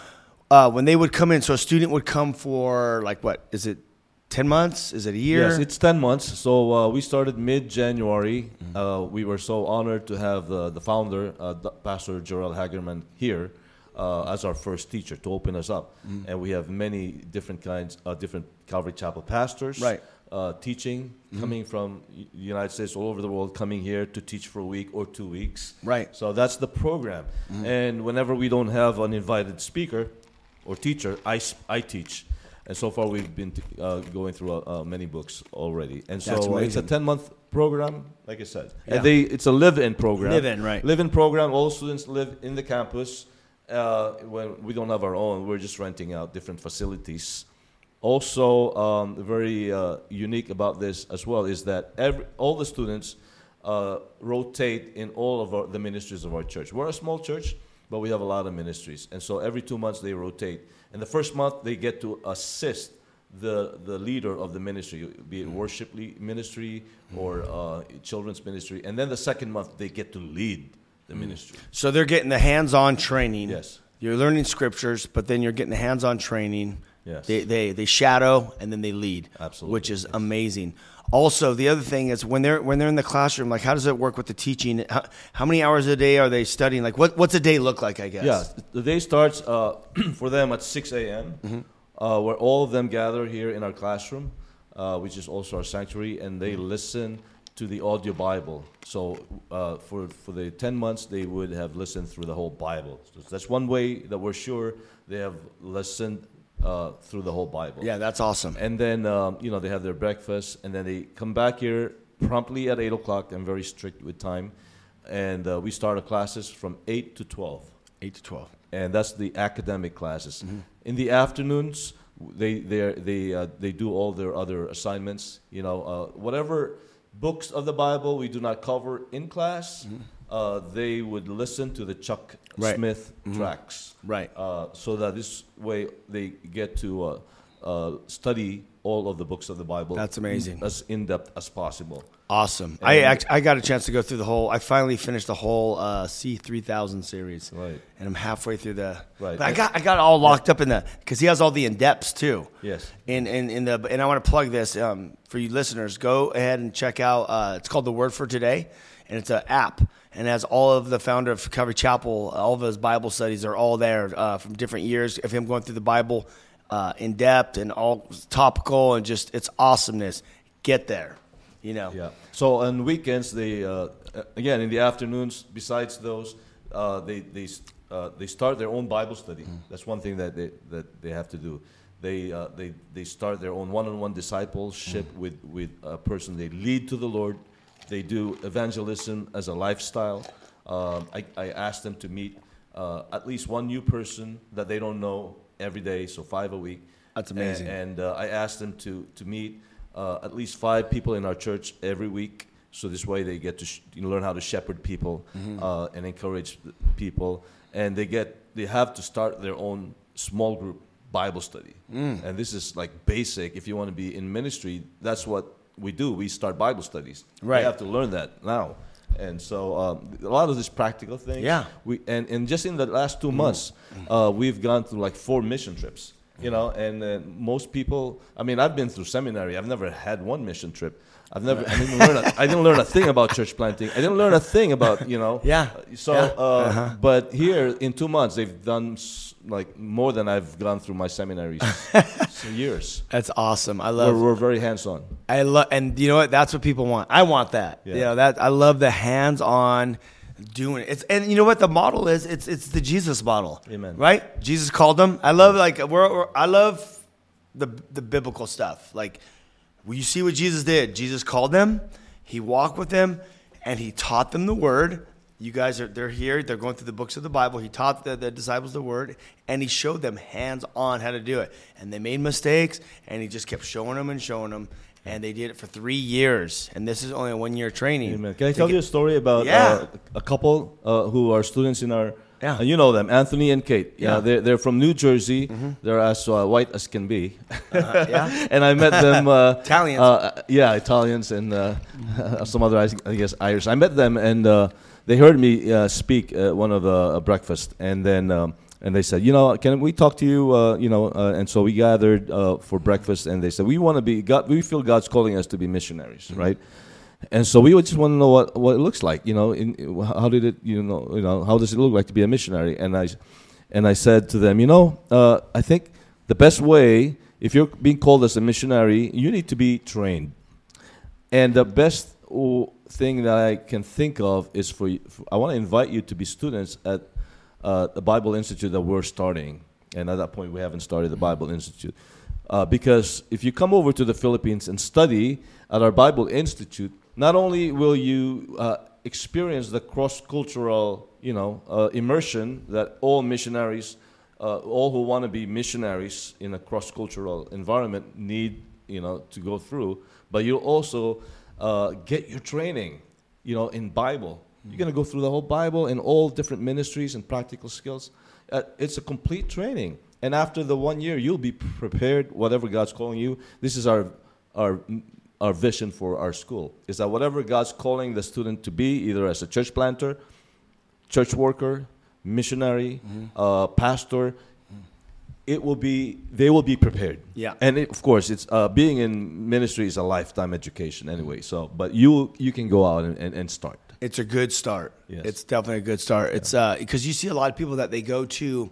uh, when they would come in, so a student would come for like what is it? 10 months? Is it a year? Yes, it's 10 months. So uh, we started mid January. Uh, we were so honored to have the, the founder, uh, Pastor Jorel Hagerman, here uh, as our first teacher to open us up. And we have many different kinds, uh, different Calvary Chapel pastors. Right. Uh, teaching coming from the United States all over the world, coming here to teach for a week or two weeks. Right. So that's the program. And whenever we don't have an invited speaker or teacher, I, I teach. And so far, we've been t- uh, going through uh, uh, many books already. And so it's a 10 month program, like I said. Yeah. And they, it's a live in program. Live-in, right. Live in program. All students live in the campus. Uh, when we don't have our own, we're just renting out different facilities. Also, um, very uh, unique about this as well is that every, all the students uh, rotate in all of our, the ministries of our church. We're a small church, but we have a lot of ministries, and so every two months they rotate. And the first month they get to assist the the leader of the ministry, be it worship ministry or uh, children's ministry, and then the second month they get to lead the ministry. So they're getting the hands-on training. Yes. You're learning scriptures, but then you're getting the hands-on training. Yes. They, they they shadow and then they lead. Absolutely, Which is amazing. Also, the other thing is when they're when they're in the classroom, like how does it work with the teaching? How, how many hours a day are they studying? Like what what's a day look like? I guess. Yeah, the day starts uh, for them at 6 a.m., uh, where all of them gather here in our classroom, uh, which is also our sanctuary, and they listen to the audio Bible. So uh, for, for the 10 months, they would have listened through the whole Bible. So that's one way that we're sure they have listened uh, through the whole Bible. Yeah, that's awesome. And then, um, you know, they have their breakfast, and then they come back here promptly at 8 o'clock. I'm very strict with time. And uh, we start our classes from 8 to 12 Eight to twelve. and that's the academic classes. Mm-hmm. In the afternoons, they they they uh, they do all their other assignments. You know, uh, whatever books of the Bible we do not cover in class, uh, they would listen to the Chuck Mm-hmm. Right. Mm-hmm. Smith tracks. Right. Uh, so that this way they get to uh, uh, study all of the books of the Bible. That's amazing. As in depth as possible. Awesome. I act, I got a chance to go through the whole. I finally finished the whole uh, C three thousand series. Right. And I'm halfway through the. Right. But I got I got all locked up in the because he has all the in depths too. Yes. And in, in the and I want to plug this um, for you listeners. Go ahead and check out. Uh, it's called the Word for Today, and it's an app. And as all of the founder of Calvary Chapel, all of his Bible studies are all there uh, from different years of him going through the Bible uh, in depth and all topical and just it's awesomeness. Get there, you know. Yeah. So on weekends, they uh, again in the afternoons. Besides those, uh, they they uh, they start their own Bible study. That's one thing that they that they have to do. They uh, they they start their own one-on-one discipleship with with a person they lead to the Lord. They do evangelism as a lifestyle. Um, I, I asked them to meet uh, at least one new person that they don't know every day, so five a week. That's amazing. And, and uh, I ask them to, to meet uh, at least five people in our church every week. So this way they get to sh- you know, learn how to shepherd people Mm-hmm. uh, and encourage people. And they get they have to start their own small group Bible study. Mm. And this is like basic. If you want to be in ministry, that's what we do. We start Bible studies. Right. They have to learn that now. And so um, a lot of these practical things. Yeah. We and, and just in the last two months, uh, we've gone through like four mission trips. You know, and uh, most people. I mean, I've been through seminary. I've never had one mission trip. I've never. I didn't learn. A, I didn't learn a thing about church planting. I didn't learn a thing about you know. Yeah. So, Yeah. Uh-huh. uh, but here in two months, they've done s- like more than I've gone through my seminaries years. That's awesome. I love. We're, we're very hands on. I love, and you know what? That's what people want. I want that. Yeah. You know that. I love the hands-on doing it. It's and you know what the model is? It's it's the Jesus model. Amen. Right? Jesus called them. I love like we're, we're I love the the biblical stuff. Like, you see what Jesus did. Jesus called them. He walked with them, and he taught them the word. You guys are they're here. They're going through the books of the Bible. He taught the, the disciples the word, and he showed them hands on how to do it. And they made mistakes, and he just kept showing them and showing them. And they did it for three years. And this is only a one year training. Amen. Can I tell you a story about Yeah. uh, a couple uh, who are students in our? Yeah. uh, you know them, Anthony and Kate. Yeah. Mm-hmm. they're they're from New Jersey. They're as uh, white as can be. yeah. and I met them. Uh, Italians. Uh, yeah, Italians and uh, some other, I I guess, Irish. I met them and uh, they heard me uh, speak at one of the uh, breakfast, and then um, and they said, you know, can we talk to you? Uh, you know, uh, and so we gathered uh, for breakfast, and they said, we want to be God. We feel God's calling us to be missionaries, Mm-hmm. right? And so we would just want to know what, what it looks like. You know, in, how did it? You know, you know, how does it look like to be a missionary? And I, and I said to them, you know, uh, I think the best way, if you're being called as a missionary, you need to be trained. And the best thing that I can think of is for, you, for I want to invite you to be students at uh, the Bible Institute that we're starting. And at that point, we haven't started the Bible Institute. Uh, because if you come over to the Philippines and study at our Bible Institute, not only will you uh, experience the cross-cultural, you know, uh, immersion that all missionaries, uh, all who want to be missionaries in a cross-cultural environment need, you know, to go through, but you'll also uh, get your training, you know, in Bible. You're going to go through the whole Bible and all different ministries and practical skills. Uh, it's a complete training. And after the one year, you'll be prepared, whatever God's calling you. This is our, our, our vision for our school, is that whatever God's calling the student to be, either as a church planter, church worker, missionary, uh, pastor, it will be, they will be prepared. Yeah. And it, of course, it's, uh, being in ministry is a lifetime education anyway. So, but you, you can go out and, and, and start. It's a good start. Yes. It's definitely a good start. It's uh because you see a lot of people that they go to,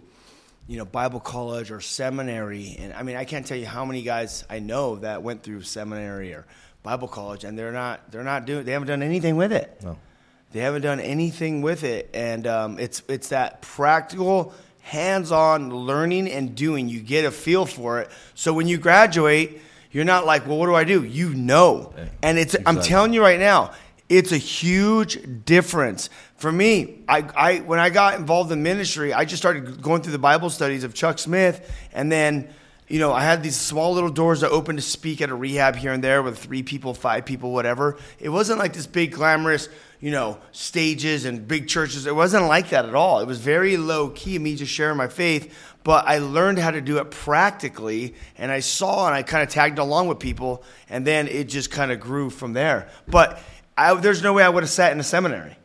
you know, Bible college or seminary, and I mean I can't tell you how many guys I know that went through seminary or Bible college, and they're not they're not doing they haven't done anything with it. No. They haven't done anything with it, and um, it's it's that practical, hands-on learning and doing. You get a feel for it. So when you graduate, you're not like, well, what do I do? You know, and it's. I'm telling you right now, it's a huge difference for me. I, I when I got involved in ministry, I just started going through the Bible studies of Chuck Smith, and then you know, I had these small little doors that opened to speak at a rehab here and there with three people, five people, whatever. It wasn't like this big glamorous, you know, stages and big churches. It wasn't like that at all. It was very low key, me just sharing my faith. But I learned how to do it practically, and I saw and I kind of tagged along with people, and then it just kind of grew from there. But I, there's no way I would have sat in a seminary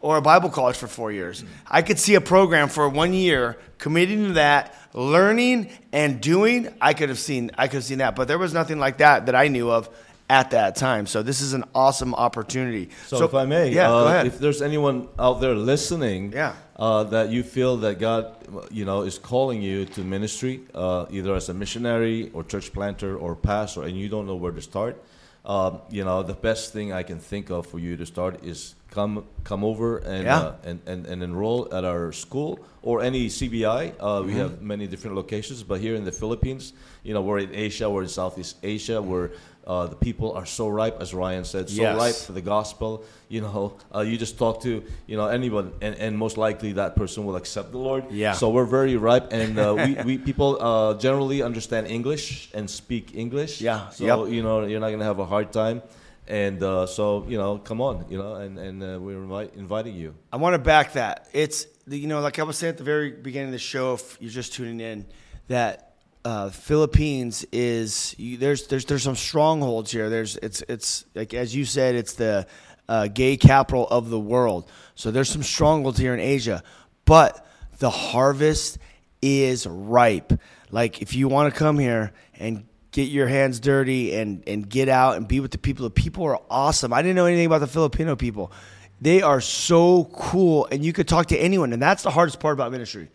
or a Bible college for four years. I could see a program for one year, committing to that, learning and doing. I could have seen, I could have seen that, but there was nothing like that that I knew of at that time. So this is an awesome opportunity. So, if I may, yeah, uh, go ahead. if there's anyone out there listening, Yeah. uh, that you feel that God, you know, is calling you to ministry, uh, either as a missionary or church planter or pastor, and you don't know where to start, um, you know, the best thing I can think of for you to start is come come over and Yeah. uh, and, and, and enroll at our school or any CBI. Uh, Mm-hmm. We have many different locations, but here in the Philippines, you know, we're in Asia, we're in Southeast Asia, where uh, the people are so ripe, as Ryan said, so Yes. ripe for the gospel. You know, uh, you just talk to you know anyone, and, and most likely that person will accept the Lord. Yeah. So we're very ripe, and uh, we, we people uh, generally understand English and speak English. Yeah. So Yep. you know you're not gonna have a hard time. And uh, so you know, come on, you know, and and uh, we're invite, inviting you. I want to back that. It's the- you know, like I was saying at the very beginning of the show, if you're just tuning in, that uh, Philippines is you, there's there's there's some strongholds here. There's it's it's like as you said, it's the uh, gay capital of the world. So there's some strongholds here in Asia, but the harvest is ripe. Like if you want to come here and get your hands dirty and and get out and be with the people. The people are awesome. I didn't know anything about the Filipino people. They are so cool, and you could talk to anyone, and that's the hardest part about ministry,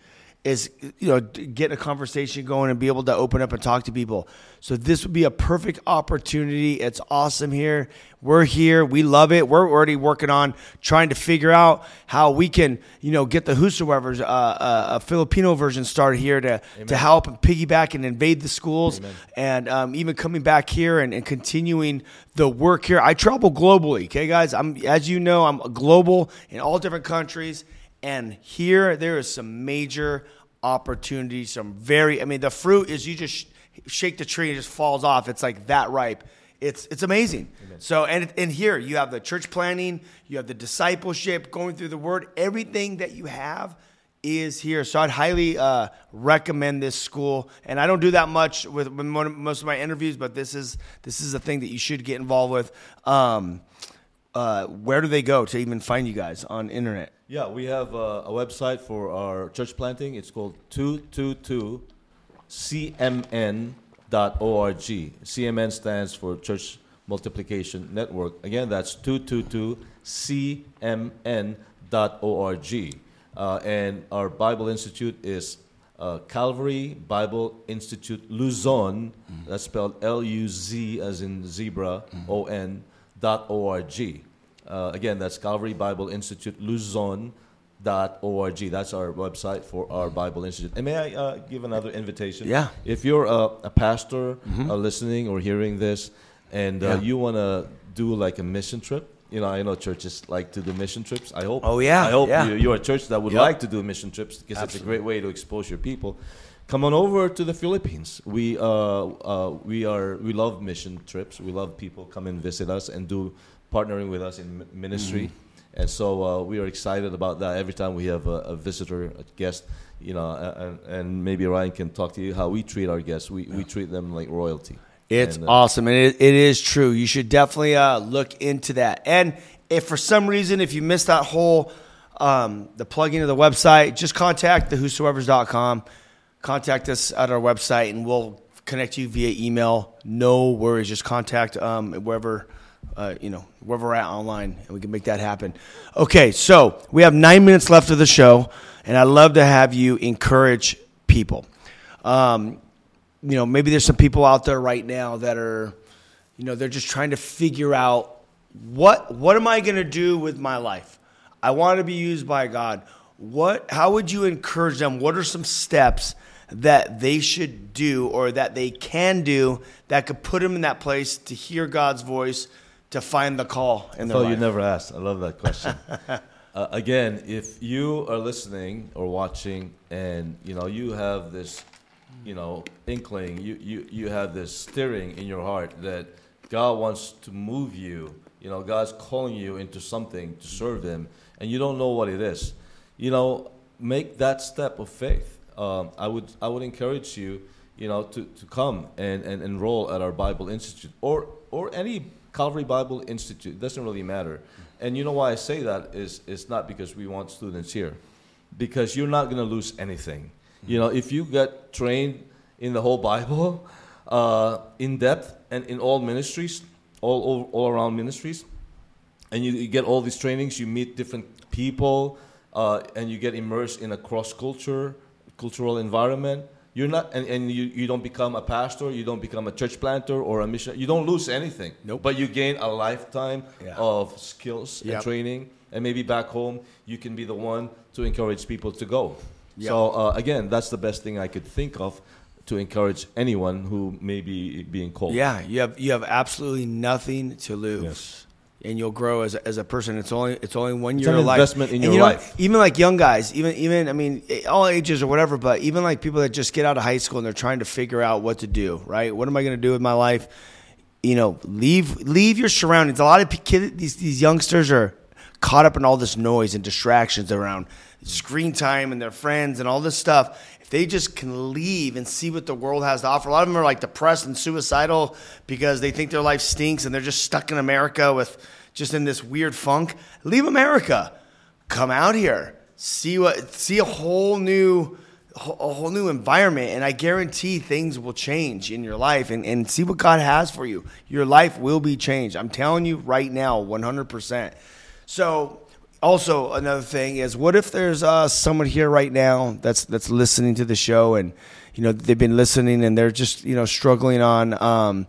is you know get a conversation going and be able to open up and talk to people. So this would be a perfect opportunity. It's awesome here. We're here. We love it. We're already working on trying to figure out how we can you know get the Whosoevers uh, uh, a Filipino version started here to to help and piggyback and invade the schools and um, even coming back here and, and continuing the work here. I travel globally, okay, guys. I'm as you know, I'm global in all different countries, and here there is some major opportunities. Some very, I mean, the fruit is you just sh- shake the tree and it just falls off. It's like that ripe. It's it's amazing. So and and here you have the church planting, you have the discipleship, going through the word. Everything that you have is here. So I'd highly uh, recommend this school. And I don't do that much with, with most of my interviews, but this is this is a thing that you should get involved with. Um, uh, where do they go to even find you guys on internet? Yeah, we have uh, a website for our church planting. It's called 222cmn.org. CMN stands for Church Multiplication Network. Again, that's 222cmn.org. Uh, and our Bible Institute is uh, Calvary Bible Institute Luzon. That's spelled L U Z as in zebra, O N, dot O R G. Uh, again, that's Calvary Bible Institute Luzon. Dot org. That's our website for our Bible Institute. And may I uh, give another invitation? Yeah. If you're a, a pastor uh, listening or hearing this, and uh, Yeah. you want to do like a mission trip, you know, I know churches like to do mission trips. I hope. Oh, yeah, I hope yeah. you, you're a church that would Yep. like to do mission trips because it's a great way to expose your people. Come on over to the Philippines. We uh, uh, we are we love mission trips. We love people come and visit us and do partnering with us in ministry. Mm-hmm. And so uh, we are excited about that. Every time we have a, a visitor, a guest, you know, and, and maybe Ryan can talk to you how we treat our guests. We, we treat them like royalty. It's And, uh, awesome, and it, it is true. You should definitely uh, look into that. And if for some reason, if you missed that whole um, the plug into the website, just contact the whosoevers.com. Contact us at our website, and we'll connect you via email. No worries. Just contact um, wherever uh, you know wherever we're at online, and we can make that happen. Okay, so we have nine minutes left of the show, and I'd love to have you encourage people. Um, you know, maybe there's some people out there right now that are, you know, they're just trying to figure out what what am I going to do with my life? I want to be used by God. What how would you encourage them? What are some steps that they should do or that they can do that could put them in that place to hear God's voice, to find the call in their Oh, life? you never asked. I love that question. uh, again, if you are listening or watching, and you know you have this, you know, inkling, you you you have this stirring in your heart that God wants to move you. You know, God's calling you into something to serve Him, and you don't know what it is. You know, make that step of faith. Um, I would I would encourage you, you know, to, to come and, and enroll at our Bible Institute or or any Calvary Bible Institute. It doesn't really matter. And you know why I say that is it's not because we want students here, because you're not going to lose anything. You know, if you get trained in the whole Bible, uh, in depth and in all ministries, all all, all around ministries, and you, you get all these trainings, you meet different people, uh, and you get immersed in a cross culture, cultural environment. You're not, and, and you, you don't become a pastor, you don't become a church planter or a mission. You don't lose anything. Nope. But you gain a lifetime Yeah. of skills Yep. and training, and maybe back home you can be the one to encourage people to go. Yep. So uh, again, that's the best thing I could think of to encourage anyone who may be being called. Yeah, you have you have absolutely nothing to lose. Yes. And you'll grow as a, as a person. It's only it's only one It's year of life. investment in And your you know, life. Even like young guys, even even I mean, eh, all ages or whatever. But even like people that just get out of high school and they're trying to figure out what to do. Right? What am I going to do with my life? You know, leave leave your surroundings. A lot of kids, these these youngsters are caught up in all this noise and distractions around screen time and their friends and all this stuff. If they just can leave and see what the world has to offer, a lot of them are like depressed and suicidal because they think their life stinks and they're just stuck in America with just in this weird funk. Leave America. Come out here. See what see a whole new a whole new environment and I guarantee things will change in your life and, and see what God has for you. Your life will be changed. I'm telling you right now, 100%. So also another thing is what if there's uh, someone here right now that's that's listening to the show and you know they've been listening and they're just you know struggling on um,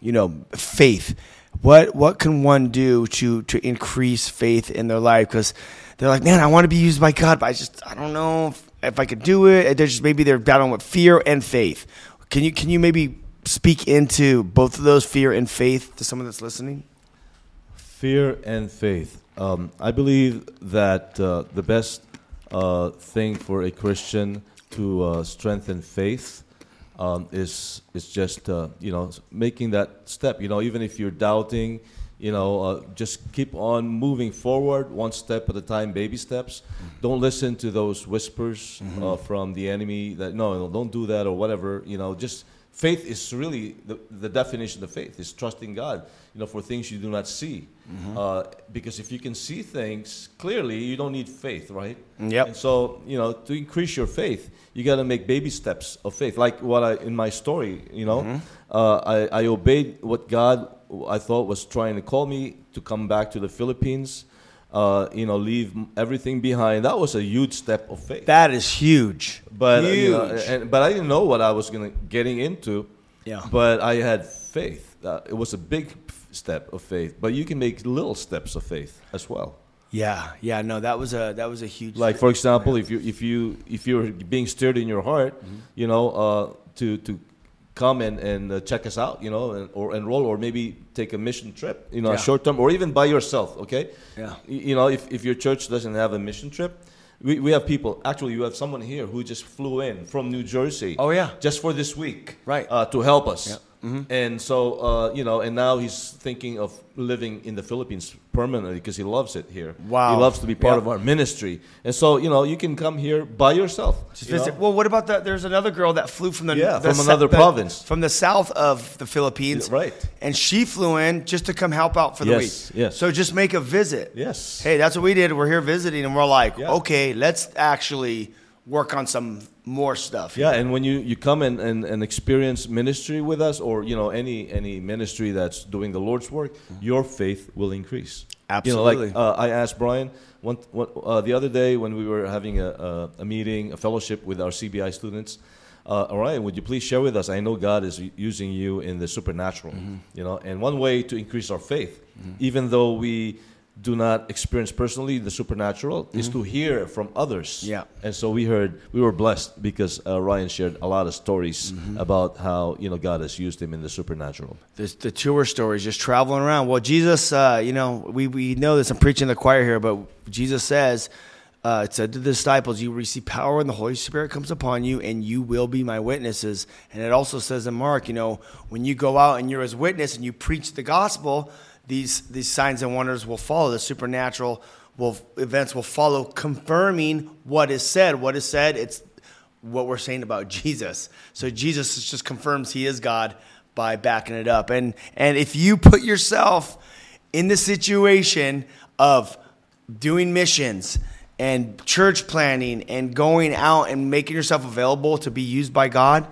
you know faith. What what can one do to to increase faith in their life? Because they're like man i want to be used by god but i just i don't know if, if i could do it. They're just maybe they're battling with fear and faith. Can you can you maybe speak into both of those fear and faith to someone that's listening? Fear and faith. Um, I believe that uh, the best uh, thing for a Christian to uh, strengthen faith um, is is just uh, you know making that step. You know, even if you're doubting, you know, uh, just keep on moving forward, one step at a time, baby steps. Don't listen to those whispers uh, from the enemy that no, no, don't do that or whatever. You know, just faith is really the, the definition of faith is trusting God, you know, for things you do not see. Uh, because if you can see things clearly, you don't need faith, right? Yep. And so, you know, to increase your faith, you got to make baby steps of faith. Like what I in my story, you know, uh, I, I obeyed what God I thought was trying to call me to come back to the Philippines. Uh, you know, leave everything behind. That was a huge step of faith. That is huge. But huge. you know, and, but I didn't know what I was gonna getting into. Yeah. But I had faith. Uh, it was a big step of faith. But you can make little steps of faith as well. yeah, yeah. No, that was a that was a huge. Like for example, if you if you if you're being stirred in your heart, Mm-hmm. you know, uh, to to come and and uh, check us out, you know, and, or enroll, or maybe take a mission trip, you know, Yeah. short term, or even by yourself. Okay. Yeah. You know, if if your church doesn't have a mission trip. We, we have people. Actually, you have someone here who just flew in from New Jersey. Oh, yeah. just for this week, Right. Uh, to help us. Yeah. Mm-hmm. And so, uh, you know, and now he's thinking of living in the Philippines permanently because he loves it here. Wow. He loves to be part Yep. of our ministry. And so, you know, you can come here by yourself. You. Well, what about that? There's another girl that flew from the Yeah, the from another province. from the south of the Philippines, Right. And she flew in just to come help out for the Yes, week. yes. So just make a visit. Yes. Hey, that's what we did. We're here visiting, and we're like, Yeah. okay, let's actually work on some more stuff. Yeah, and when you, you come and, and, and experience ministry with us or, you know, any any ministry that's doing the Lord's work, your faith will increase. You know, Absolutely. like uh, I asked Brian one, one, uh, the other day when we were having a, a, a meeting, a fellowship with our CBI students, uh, Ryan, would you please share with us? I know God is using you in the supernatural, Mm-hmm. you know, and one way to increase our faith, even though we do not experience personally the supernatural, is to hear from others. Mm-hmm. Yeah. And so we heard, we were blessed because uh, Ryan shared a lot of stories Mm-hmm. about how, you know, God has used him in the supernatural. the, the tour stories, just traveling around. Well, Jesus, uh, you know, we, we know this. I'm preaching the choir here, but Jesus says, uh, it said to the disciples, "You receive power when the Holy Spirit comes upon you, and you will be my witnesses." And it also says in Mark, you know, when you go out and you're His witness and you preach the gospel, these these signs and wonders will follow. The supernatural will events will follow, confirming what is said. What is said, it's what we're saying about Jesus. So Jesus just confirms he is God by backing it up. And and if you put yourself in the situation of doing missions and church planting and going out and making yourself available to be used by God,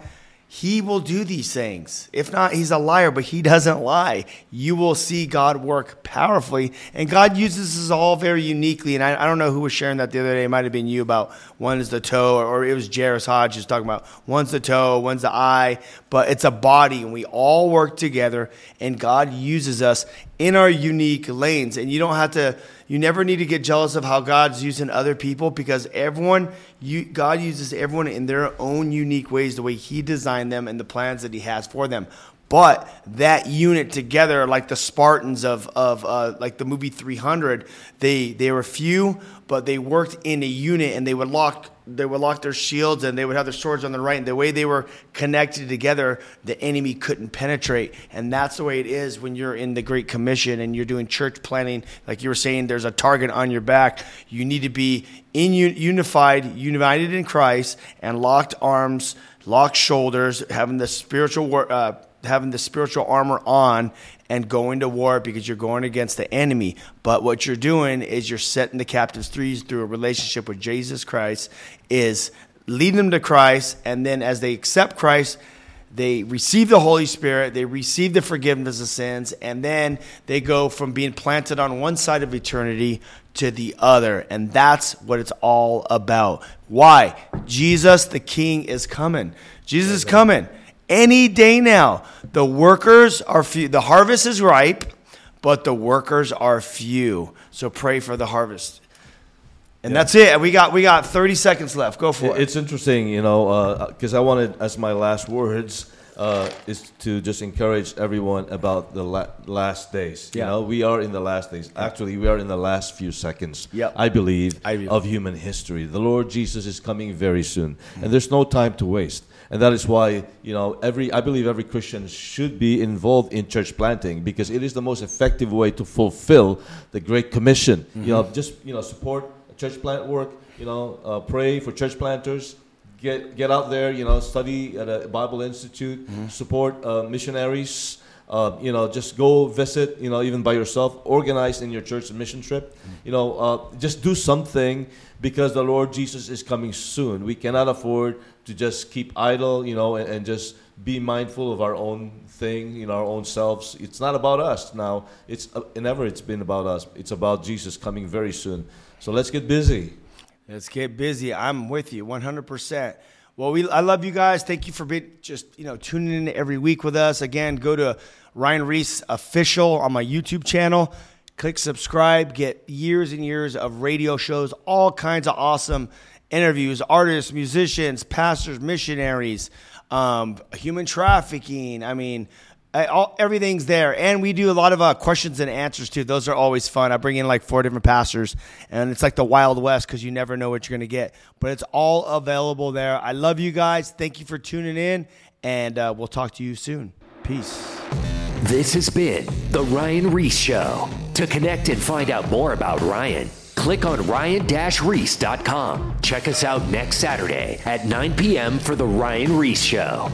he will do these things. If not, he's a liar, but he doesn't lie. You will see God work powerfully. And God uses us all very uniquely. And I, I don't know who was sharing that the other day. It might have been you about one is the toe, or, it was Jairus Hodge who's talking about one's the toe, one's the eye, but it's a body. And we all work together. And God uses us in our unique lanes. And you don't have to, you never need to get jealous of how God's using other people because everyone, you, God uses everyone in their own unique ways, the way He designed them and the plans that He has for them. But that unit together, like the Spartans of, of uh, like the movie 300, they, they were few, but they worked in a unit and they would lock they would lock their shields and they would have their swords on the right. And the way they were connected together, the enemy couldn't penetrate. And that's the way it is when you're in the Great Commission and you're doing church planting. Like you were saying, there's a target on your back. You need to be in unified, united in Christ, and locked arms, locked shoulders, having the spiritual war, uh, having the spiritual armor on and going to war because you're going against the enemy. But what you're doing is you're setting the captives free through a relationship with Jesus Christ, is leading them to Christ, and then as they accept Christ, they receive the Holy Spirit, they receive the forgiveness of sins, and then they go from being planted on one side of eternity to the other. And that's what it's all about. Why? Jesus the King is coming. Jesus is coming any day now. The workers are few. The harvest is ripe, but the workers are few. So pray for the harvest. And that's it. We got we got 30 seconds left. Go for it. It's interesting, you know, because I wanted, as my last words, uh, is to just encourage everyone about the la- last days. You Yeah. know, we are in the last days. Actually, we are in the last few seconds. Yep. I believe I believe. of human history. The Lord Jesus is coming very soon, and there's no time to waste. And that is why, you know, every I believe every Christian should be involved in church planting because it is the most effective way to fulfill the Great Commission. You know, just you know, support church plant work. You know, uh, pray for church planters get get out there. You know, study at a Bible Institute, Mm-hmm. support uh, missionaries. Uh, you know, just go visit. You know, even by yourself, organize in your church a mission trip. Mm-hmm. You know, uh, just do something because the Lord Jesus is coming soon. We cannot afford to just keep idle. You know, and, and just be mindful of our own thing, you know, our own selves. It's not about us now. It's uh, never. It's been about us. It's about Jesus coming very soon. So let's get busy. Let's get busy. I'm with you 100%. Well, we I love you guys. Thank you for being just, you know, tuning in every week with us. Again, go to Ryan Ries official on my YouTube channel. Click subscribe, get years and years of radio shows, all kinds of awesome interviews, artists, musicians, pastors, missionaries, um, human trafficking. I mean, I, all, everything's there, and we do a lot of uh, questions and answers too. Those are always fun. I bring in like four different pastors, and it's like the Wild West because you never know what you're gonna get. But it's all available there. I love you guys. Thank you for tuning in, and uh, we'll talk to you soon. Peace. This has been The Ryan Ries Show. To connect and find out more about Ryan, click on ryan-reese.com. Check us out next Saturday at 9 p.m. for The Ryan Ries Show.